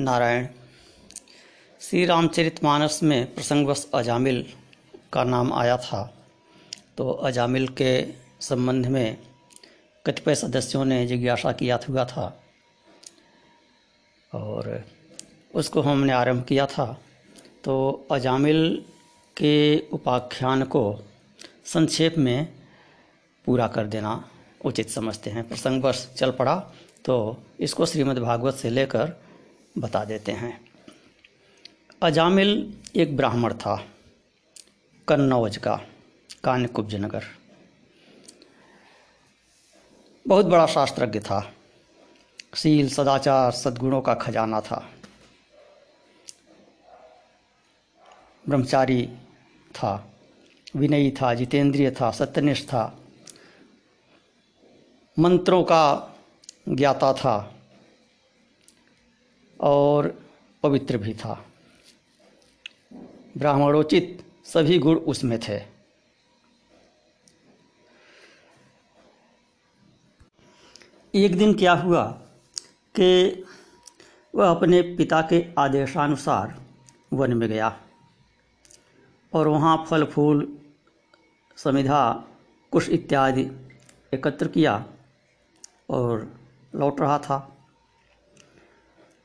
नारायण। श्री रामचरित मानस में प्रसंगवश अजामिल का नाम आया था। तो अजामिल के संबंध में कतिपय सदस्यों ने जिज्ञासा किया हुआ था। और उसको हमने आरंभ किया था। तो अजामिल के उपाख्यान को संक्षेप में पूरा कर देना उचित समझते हैं। प्रसंगवश चल पड़ा। तो इसको श्रीमद् भागवत से लेकर बता देते हैं। अजामिल एक ब्राह्मण था, कन्नौज का कान्यकुब्ज नगर बहुत बड़ा शास्त्रज्ञ था, शील, सदाचार, सद्गुणों का खजाना था। ब्रह्मचारी था, विनयी था, जितेंद्रिय था, सत्यनिष्ठ था, मंत्रों का ज्ञाता था। और पवित्र भी था। ब्राह्मणोचित सभी गुण उसमें थे। एक दिन क्या हुआ कि वह अपने पिता के आदेशानुसार वन में गया और वहाँ फल, फूल, समिधा, कुश इत्यादि एकत्र किया और लौट रहा था।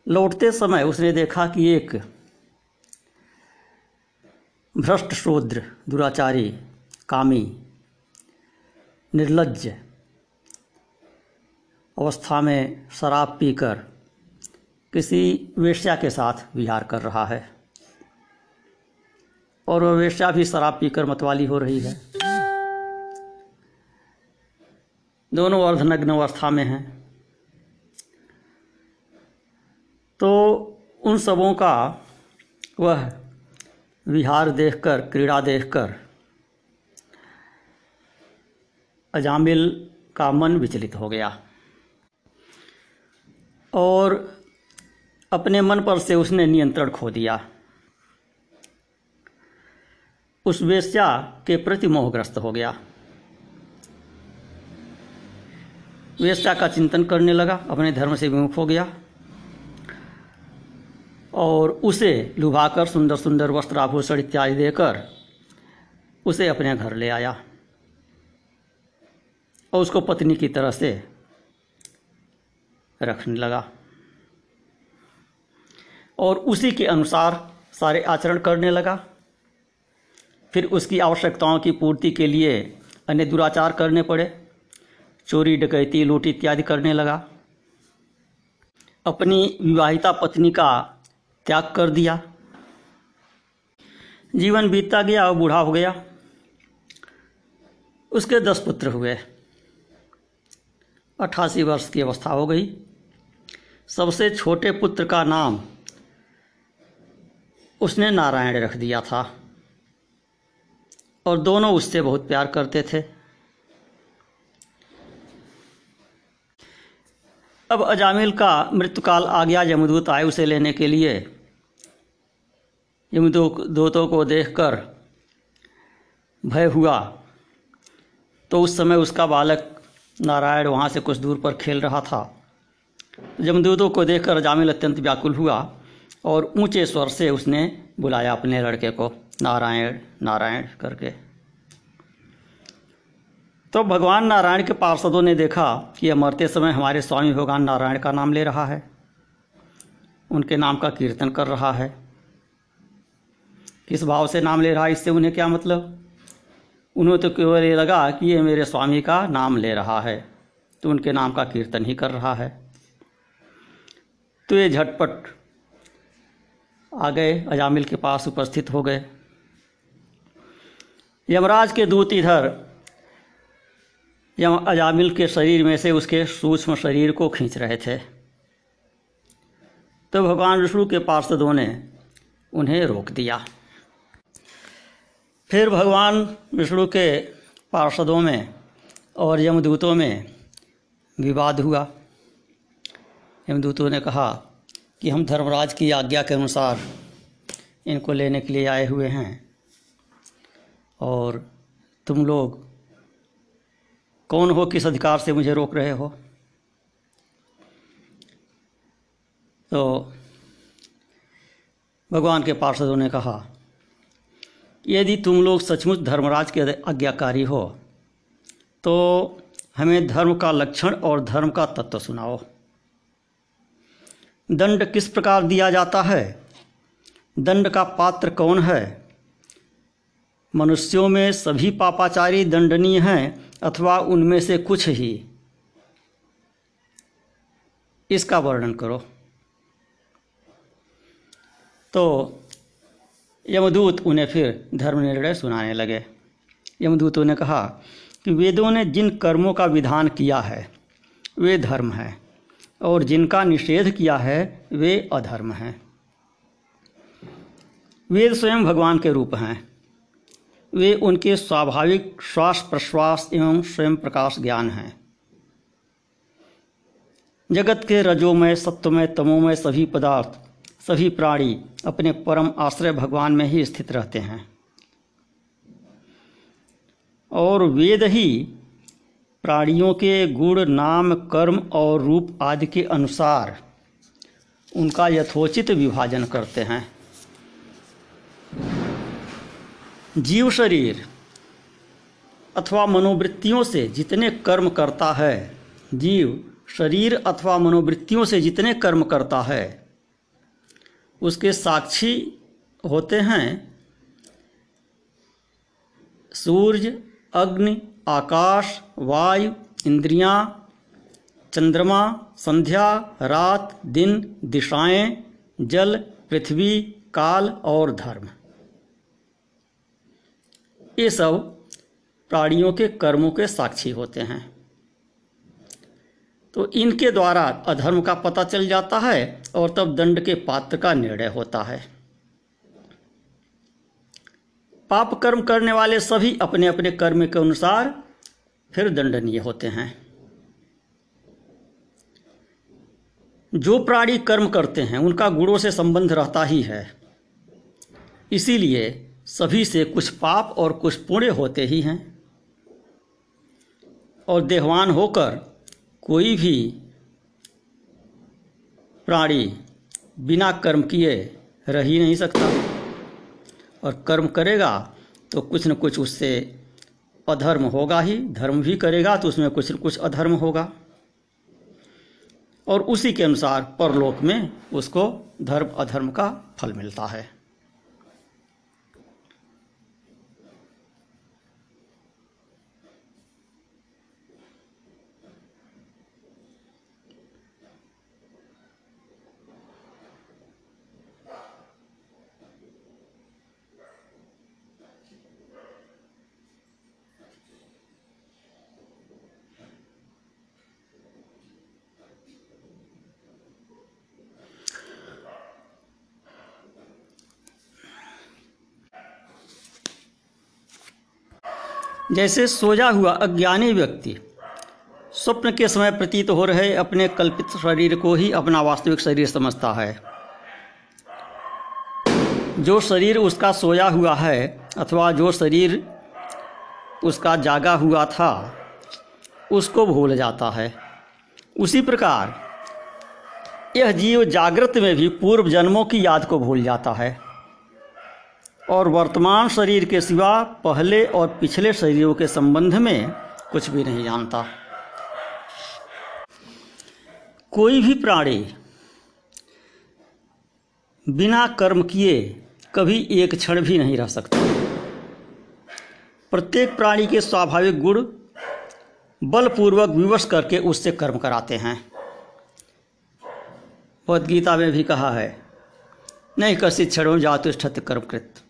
लौटते समय उसने देखा कि एक भ्रष्ट शूद्र, दुराचारी, कामी, निर्लज्ज अवस्था में शराब पीकर किसी वेश्या के साथ विहार कर रहा है। और वह वेश्या भी शराब पीकर मतवाली हो रही है। दोनों अर्धनग्न अवस्था में हैं। तो उन सबों का वह विहार देखकर, क्रीड़ा देखकर, अजामिल का मन विचलित हो गया। और अपने मन पर से उसने नियंत्रण खो दिया। उस वेश्या के प्रति मोहग्रस्त हो गया। वेश्या का चिंतन करने लगा, अपने धर्म से विमुख हो गया। और उसे लुभाकर सुंदर सुंदर वस्त्र आभूषण इत्यादि देकर उसे अपने घर ले आया और उसको पत्नी की तरह से रखने लगा। और उसी के अनुसार सारे आचरण करने लगा। फिर उसकी आवश्यकताओं की पूर्ति के लिए अन्य दुराचार करने पड़े। चोरी, डकैती, लूट इत्यादि करने लगा। अपनी विवाहिता पत्नी का त्याग कर दिया। जीवन बीतता गया और बूढ़ा हो गया। उसके दस पुत्र हुए। अट्ठासी वर्ष की अवस्था हो गई। सबसे छोटे पुत्र का नाम उसने नारायण रख दिया था। और दोनों उससे बहुत प्यार करते थे। अब अजामिल का मृत्युकाल आ गया यमदूत आए उसे लेने के लिए। यमदूतों को देखकर भय हुआ। तो उस समय उसका बालक नारायण वहाँ से कुछ दूर पर खेल रहा था। यमदूतों को देखकर जामिल अत्यंत व्याकुल हुआ और ऊँचे स्वर से उसने बुलाया अपने लड़के को, नारायण नारायण करके। तो भगवान नारायण के पार्षदों ने देखा कि यह मरते समय हमारे स्वामी भगवान नारायण का नाम ले रहा है। उनके नाम का कीर्तन कर रहा है। किस भाव से नाम ले रहा है, इससे उन्हें क्या मतलब? उन्हें तो केवल ये लगा कि ये मेरे स्वामी का नाम ले रहा है तो उनके नाम का कीर्तन ही कर रहा है। तो ये झटपट आ गए, अजामिल के पास उपस्थित हो गए। यमराज के दूत इधर, यम अजामिल के शरीर में से उसके सूक्ष्म शरीर को खींच रहे थे। तो भगवान विष्णु के पार्षदों ने उन्हें रोक दिया। फिर भगवान विष्णु के पार्षदों में और यमदूतों में विवाद हुआ। यमदूतों ने कहा कि हम धर्मराज की आज्ञा के अनुसार इनको लेने के लिए आए हुए हैं। और तुम लोग कौन हो, किस अधिकार से मुझे रोक रहे हो? तो भगवान के पार्षदों ने कहा यदि तुम लोग सचमुच धर्मराज के आज्ञाकारी हो तो हमें धर्म का लक्षण और धर्म का तत्व सुनाओ। दंड किस प्रकार दिया जाता है? दंड का पात्र कौन है? मनुष्यों में सभी पापाचारी दंडनीय हैं अथवा उनमें से कुछ ही? इसका वर्णन करो। तो यमदूत उन्हें फिर धर्म निर्णय सुनाने लगे। यमदूतों ने कहा कि वेदों ने जिन कर्मों का विधान किया है, वे धर्म हैं, और जिनका निषेध किया है, वे अधर्म हैं। वेद स्वयं भगवान के रूप हैं। वे उनके स्वाभाविक श्वास प्रश्वास एवं स्वयं प्रकाश ज्ञान हैं। जगत के रजोमय, सत्वमय, तमोमय सभी पदार्थ सभी प्राणी अपने परम आश्रय भगवान में ही स्थित रहते हैं। और वेद ही प्राणियों के गुण, नाम, कर्म और रूप आदि के अनुसार उनका यथोचित विभाजन करते हैं। जीव शरीर अथवा मनोवृत्तियों से जितने कर्म करता है, जीव शरीर अथवा मनोवृत्तियों से जितने कर्म करता है उसके साक्षी होते हैं। सूर्य अग्नि आकाश वायु इंद्रियाँ, चंद्रमा संध्या रात दिन दिशाएँ जल पृथ्वी काल और धर्म। ये सब प्राणियों के कर्मों के साक्षी होते हैं। तो इनके द्वारा अधर्म का पता चल जाता है और तब दंड के पात्र का निर्णय होता है। पाप कर्म करने वाले सभी अपने अपने कर्म के अनुसार फिर दंडनीय होते हैं। जो प्राणी कर्म करते हैं, उनका गुणों से संबंध रहता ही है। इसीलिए सभी से कुछ पाप और कुछ पुण्य होते ही हैं। और देहवान होकर कोई भी प्राणी बिना कर्म किए रह ही नहीं सकता। और कर्म करेगा तो कुछ न कुछ उससे अधर्म होगा ही, धर्म भी करेगा तो उसमें कुछ न कुछ अधर्म होगा। और उसी के अनुसार परलोक में उसको धर्म अधर्म का फल मिलता है। जैसे सोया हुआ अज्ञानी व्यक्ति, स्वप्न के समय प्रतीत हो रहे अपने कल्पित शरीर को ही अपना वास्तविक शरीर समझता है। जो शरीर उसका सोया हुआ है अथवा जो शरीर उसका जागा हुआ था, उसको भूल जाता है। उसी प्रकार, यह जीव जागृत में भी पूर्व जन्मों की याद को भूल जाता है। और वर्तमान शरीर के सिवा पहले और पिछले शरीरों के संबंध में कुछ भी नहीं जानता। कोई भी प्राणी बिना कर्म किए कभी एक क्षण भी नहीं रह सकता। प्रत्येक प्राणी के स्वाभाविक गुण बलपूर्वक विवश करके उससे कर्म कराते हैं। भगवदगीता में भी कहा है, नहीं कसित क्षणों जातुष्ठत कर्मकृत।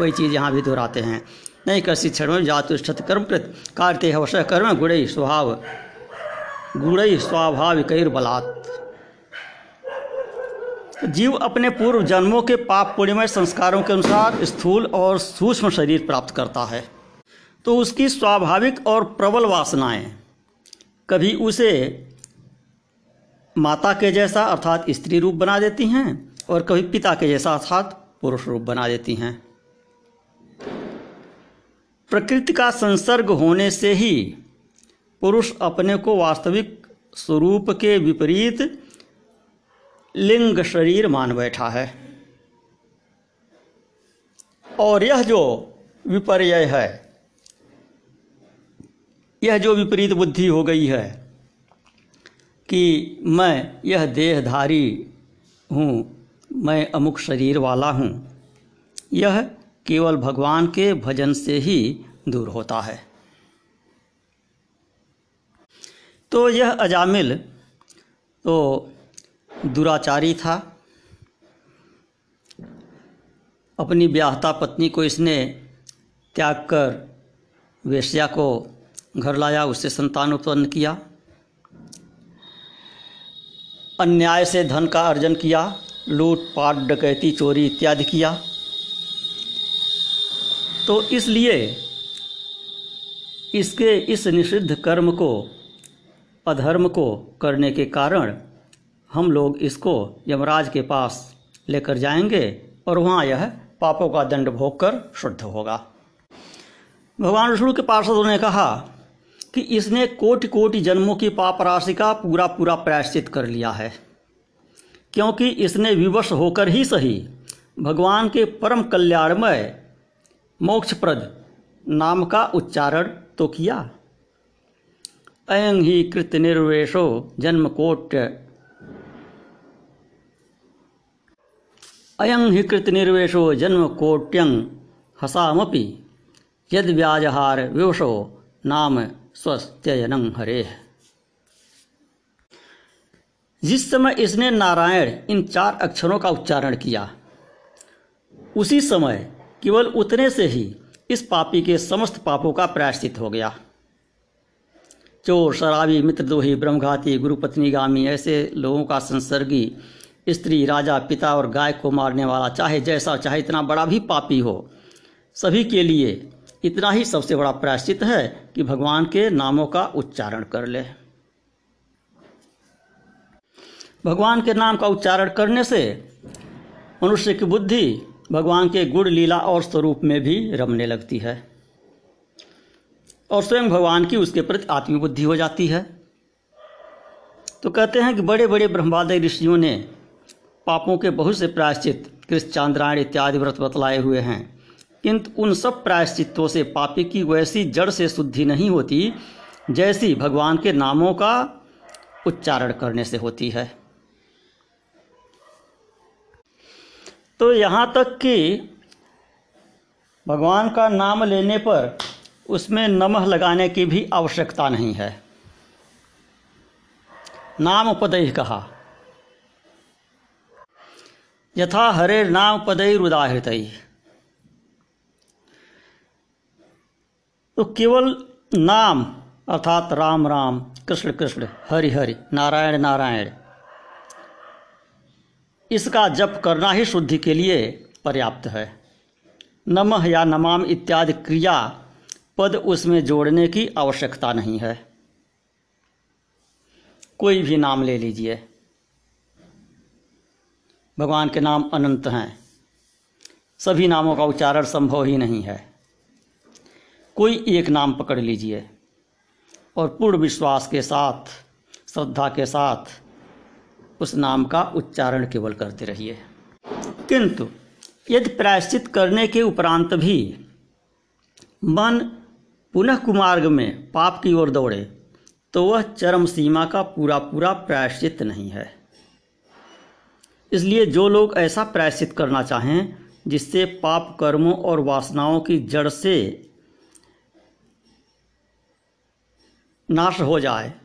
वही चीज़ यहाँ भी दोहराते हैं। नहीं कर शिक्षण जातुष्ठत कर्मकृत कार्य हवश कर्म, गुण स्वभाव, गुण स्वाभाविक बलात् जीव अपने पूर्व जन्मों के पाप पुण्यमय संस्कारों के अनुसार स्थूल और सूक्ष्म शरीर प्राप्त करता है। तो उसकी स्वाभाविक और प्रबल वासनाएँ, कभी उसे माता के जैसा अर्थात स्त्री रूप बना देती हैं और कभी पिता के जैसा अर्थात पुरुष रूप बना देती हैं। प्रकृति का संसर्ग होने से ही पुरुष अपने को वास्तविक स्वरूप के विपरीत लिंग शरीर मान बैठा है। और यह जो विपर्य है, यह जो विपरीत बुद्धि हो गई है कि मैं यह देहधारी हूँ, मैं अमुक शरीर वाला हूँ, यह केवल भगवान के भजन से ही दूर होता है। तो यह अजामिल तो दुराचारी था। अपनी ब्याहता पत्नी को इसने त्याग कर वेश्या को घर लाया उससे संतान उत्पन्न किया। अन्याय से धन का अर्जन किया लूट पाट डकैती, चोरी इत्यादि किया। तो इसलिए इसके इस निषिद्ध कर्म को, अधर्म को करने के कारण हम लोग इसको यमराज के पास लेकर जाएँगे और वहाँ यह पापों का दंड भोग कर शुद्ध होगा। भगवान विष्णु के पार्षदों ने कहा कि इसने कोटि कोटि जन्मों की पाप राशि का पूरा पूरा प्रायश्चित कर लिया है, क्योंकि इसने विवश होकर ही सही भगवान के परम कल्याणमय मोक्षप्रद, नाम का उच्चारण तो किया। अयं ही कृत निर्वेशो जन्म कोट्य। अयं हि कृत निर्वेशो जन्म कोट्यं हसामपि, यद व्याजहार विवशो नाम स्वस्थयनं हरे। जिस समय इसने नारायण इन चार अक्षरों का उच्चारण किया, उसी समय केवल उतने से ही इस पापी के समस्त पापों का प्रायश्चित हो गया। चोर, शराबी, मित्रद्रोही, ब्रह्मघाती गुरुपत्नीगामी ऐसे लोगों का संसर्गी, स्त्री, राजा, पिता और गाय को मारने वाला, चाहे जैसा, चाहे इतना बड़ा भी पापी हो, सभी के लिए इतना ही सबसे बड़ा प्रायश्चित है कि भगवान के नामों का उच्चारण कर ले। भगवान के नाम का उच्चारण करने से मनुष्य की बुद्धि भगवान के गुण, लीला और स्वरूप में भी रमने लगती है। और स्वयं भगवान की उसके प्रति आत्मबुद्धि हो जाती है। तो कहते हैं कि बड़े बड़े ब्रह्मादय ऋषियों ने पापों के बहुत से प्रायश्चित कृष्ण चांद्रायण इत्यादि व्रत बतलाए हुए हैं। किंतु उन सब प्रायश्चितों से पापी की वैसी जड़ से शुद्धि नहीं होती, जैसी भगवान के नामों का उच्चारण करने से होती है। तो यहाँ तक कि भगवान का नाम लेने पर उसमें नमः लगाने की भी आवश्यकता नहीं है। नाम पदय कहा। यथा हरे नाम पदय रुदाहृत। तो केवल नाम अर्थात राम राम, कृष्ण कृष्ण, हरि हरि, नारायण नारायण इसका जप करना ही शुद्धि के लिए पर्याप्त है। नमः या नमाम इत्यादि क्रिया पद उसमें जोड़ने की आवश्यकता नहीं है। कोई भी नाम ले लीजिए। भगवान के नाम अनंत हैं। सभी नामों का उच्चारण संभव ही नहीं है। कोई एक नाम पकड़ लीजिए और पूर्ण विश्वास के साथ, श्रद्धा के साथ उस नाम का उच्चारण केवल करते रहिए। किंतु, यदि प्रायश्चित करने के उपरांत भी मन पुनः कुमार्ग में पाप की ओर दौड़े तो वह चरम सीमा का पूरा पूरा प्रायश्चित नहीं है। इसलिए जो लोग ऐसा प्रायश्चित करना चाहें, जिससे पाप कर्मों और वासनाओं की जड़ से नाश हो जाए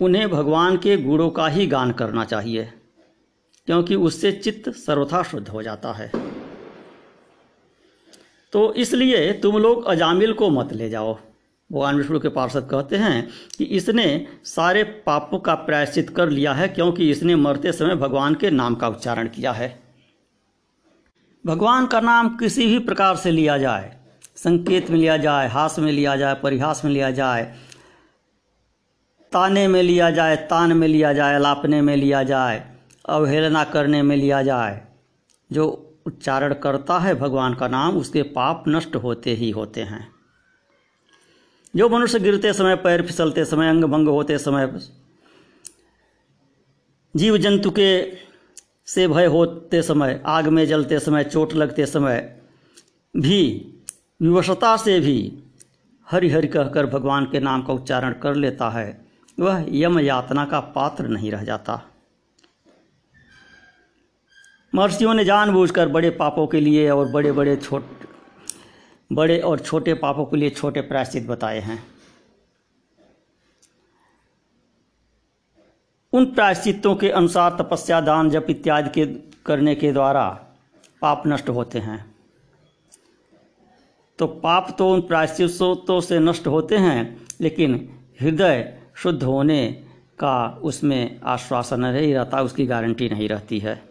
उन्हें भगवान के गुणों का ही गान करना चाहिए, क्योंकि उससे चित्त सर्वथा शुद्ध हो जाता है। तो इसलिए तुम लोग अजामिल को मत ले जाओ। भगवान विष्णु के पार्षद कहते हैं कि इसने सारे पापों का प्रायश्चित कर लिया है, क्योंकि इसने मरते समय भगवान के नाम का उच्चारण किया है। भगवान का नाम किसी भी प्रकार से लिया जाए, संकेत में लिया जाए, हास में लिया जाए, परिहास में लिया जाए ताने में लिया जाए, तान में लिया जाए, लापने में लिया जाए, अवहेलना करने में लिया जाए। जो उच्चारण करता है भगवान का नाम, उसके पाप नष्ट होते ही होते हैं। जो मनुष्य गिरते समय, पैर फिसलते समय, अंग भंग होते समय जीव जंतु के से भय होते समय, आग में जलते समय, चोट लगते समय भी, विवशता से भी हरि हरि कहकर भगवान के नाम का उच्चारण कर लेता है। वह यम यातना का पात्र नहीं रह जाता। महर्षियों ने जानबूझकर बड़े पापों के लिए और बड़े बड़े छोट, बड़े और छोटे पापों के लिए छोटे प्रायश्चित बताए हैं। उन प्रायश्चितों के अनुसार तपस्या, दान, जप इत्यादि के, करने के द्वारा पाप नष्ट होते हैं। तो पाप तो उन प्रायश्चितों से नष्ट होते हैं, लेकिन हृदय शुद्ध होने का उसमें आश्वासन नहीं रहता, उसकी गारंटी नहीं रहती है।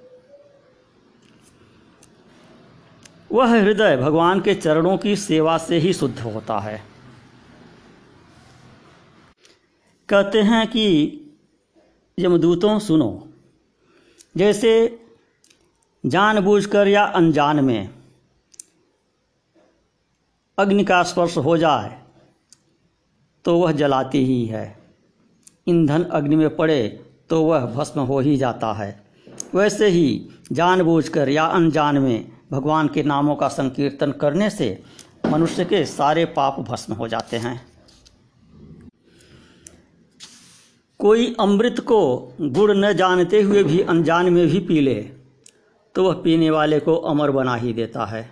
वह हृदय भगवान के चरणों की सेवा से ही शुद्ध होता है। कहते हैं कि, यमदूतों सुनो, जैसे जानबूझकर या अनजान में अग्नि का स्पर्श हो जाए तो वह जलाती ही है। ईंधन अग्नि में पड़े तो वह भस्म हो ही जाता है। वैसे ही जानबूझकर या अनजान में भगवान के नामों का संकीर्तन करने से मनुष्य के सारे पाप भस्म हो जाते हैं। कोई अमृत को गुड़ न जानते हुए भी अनजान में भी पी ले तो वह पीने वाले को अमर बना ही देता है।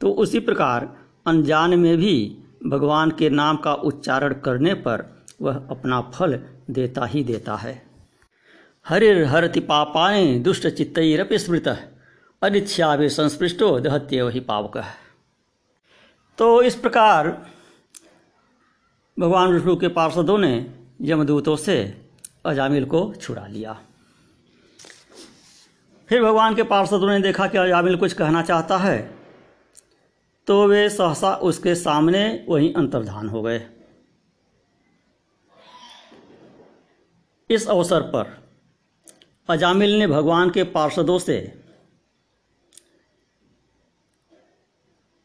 तो उसी प्रकार अनजान में भी भगवान के नाम का उच्चारण करने पर वह अपना फल देता ही देता है। हरिर हरति पापाने, दुष्ट चित्तरपि स्मृत अनिच्छा भी संस्पृष्टो दहत्य ही पावक। तो इस प्रकार भगवान विष्णु के पार्षदों ने यमदूतों से अजामिल को छुड़ा लिया। फिर भगवान के पार्षदों ने देखा कि अजामिल कुछ कहना चाहता है तो वे सहसा उसके सामने वहीं अंतर्धान हो गए। इस अवसर पर अजामिल ने भगवान के पार्षदों से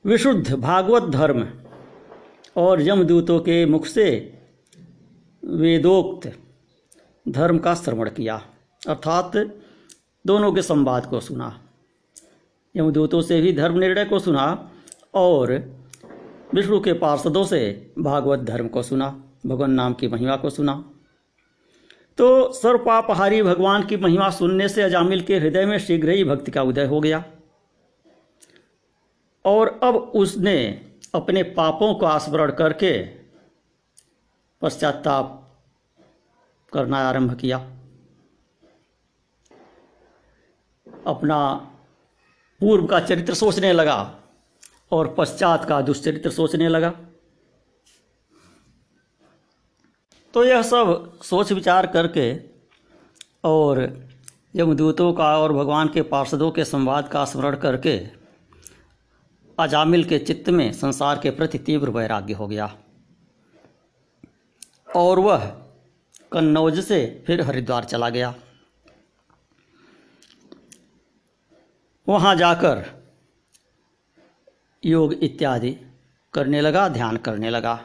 विशुद्ध भागवत धर्म और यमदूतों के मुख से वेदोक्त धर्म का श्रवण किया, अर्थात दोनों के संवाद को सुना। यमदूतों से भी धर्म निर्णय को सुना और विष्णु के पार्षदों से भागवत धर्म को सुना, भगवान नाम की महिमा को सुना। तो सर्वपापहारी भगवान की महिमा सुनने से अजामिल के हृदय में शीघ्र ही भक्ति का उदय हो गया। और अब उसने अपने पापों का स्मरण करके पश्चाताप करना आरंभ किया। अपना पूर्व का चरित्र सोचने लगा और पश्चात का दुष्चरित्र सोचने लगा। तो यह सब सोच विचार करके और यमदूतों का और भगवान के पार्षदों के संवाद का स्मरण करके अजामिल के चित्त में संसार के प्रति तीव्र वैराग्य हो गया। और वह कन्नौज से फिर हरिद्वार चला गया। वहाँ जाकर योग इत्यादि करने लगा, ध्यान करने लगा।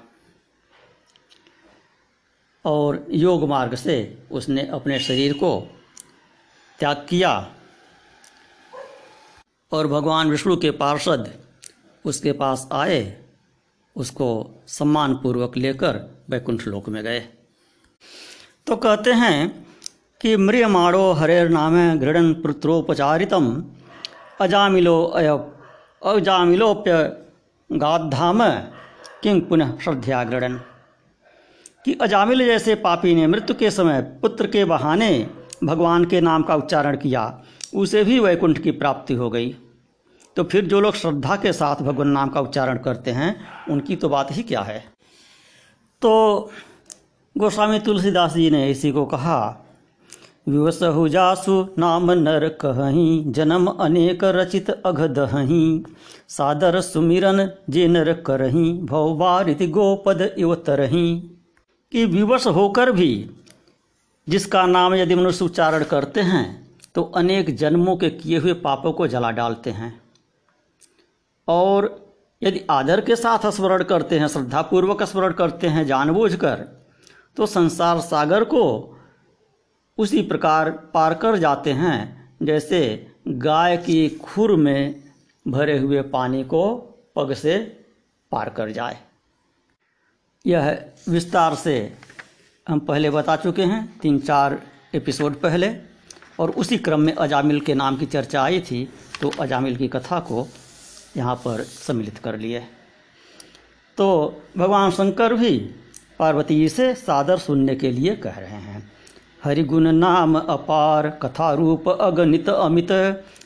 और योग मार्ग से उसने अपने शरीर को त्याग किया। और भगवान विष्णु के पार्षद उसके पास आए, उसको सम्मान पूर्वक लेकर वैकुंठ लोक में गए। तो कहते हैं कि, म्रियमाणो हरेर नाम घृणन पुत्रोपचारितम। अजामिलो अय अजामिलोप्य गाधाम किंग पुनः श्रद्धा गृणन कि अजामिल जैसे पापी ने मृत्यु के समय पुत्र के बहाने भगवान के नाम का उच्चारण किया, उसे भी वैकुंठ की प्राप्ति हो गई। तो फिर जो लोग श्रद्धा के साथ भगवान नाम का उच्चारण करते हैं, उनकी तो बात ही क्या है? तो गोस्वामी तुलसीदास जी ने इसी को कहा, विवसहु जासु नाम नर कहीं जन्म अनेक रचित अघदही सादर सुमिरन जे नर करही भवबारित गोपद इव तरही कि विवश होकर भी जिसका नाम यदि मनुष्य उच्चारण करते हैं तो अनेक जन्मों के किए हुए पापों को जला डालते हैं। और यदि आदर के साथ स्मरण करते हैं, श्रद्धापूर्वक स्मरण करते हैं, जानबूझकर तो संसार सागर को उसी प्रकार पार कर जाते हैं, जैसे गाय की खुर में भरे हुए पानी को पग से पार कर जाए। यह विस्तार से हम पहले बता चुके हैं, तीन चार एपिसोड पहले, और उसी क्रम में अजामिल के नाम की चर्चा आई थी तो अजामिल की कथा को यहाँ पर सम्मिलित कर लिए। तो भगवान शंकर भी पार्वती से सादर सुनने के लिए कह रहे हैं। हरिगुण नाम अपार कथा रूप अगणित अमित,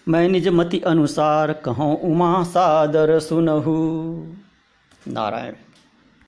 मैं निज मति अनुसार कहूँ उमा सादर सुनहु। नारायण।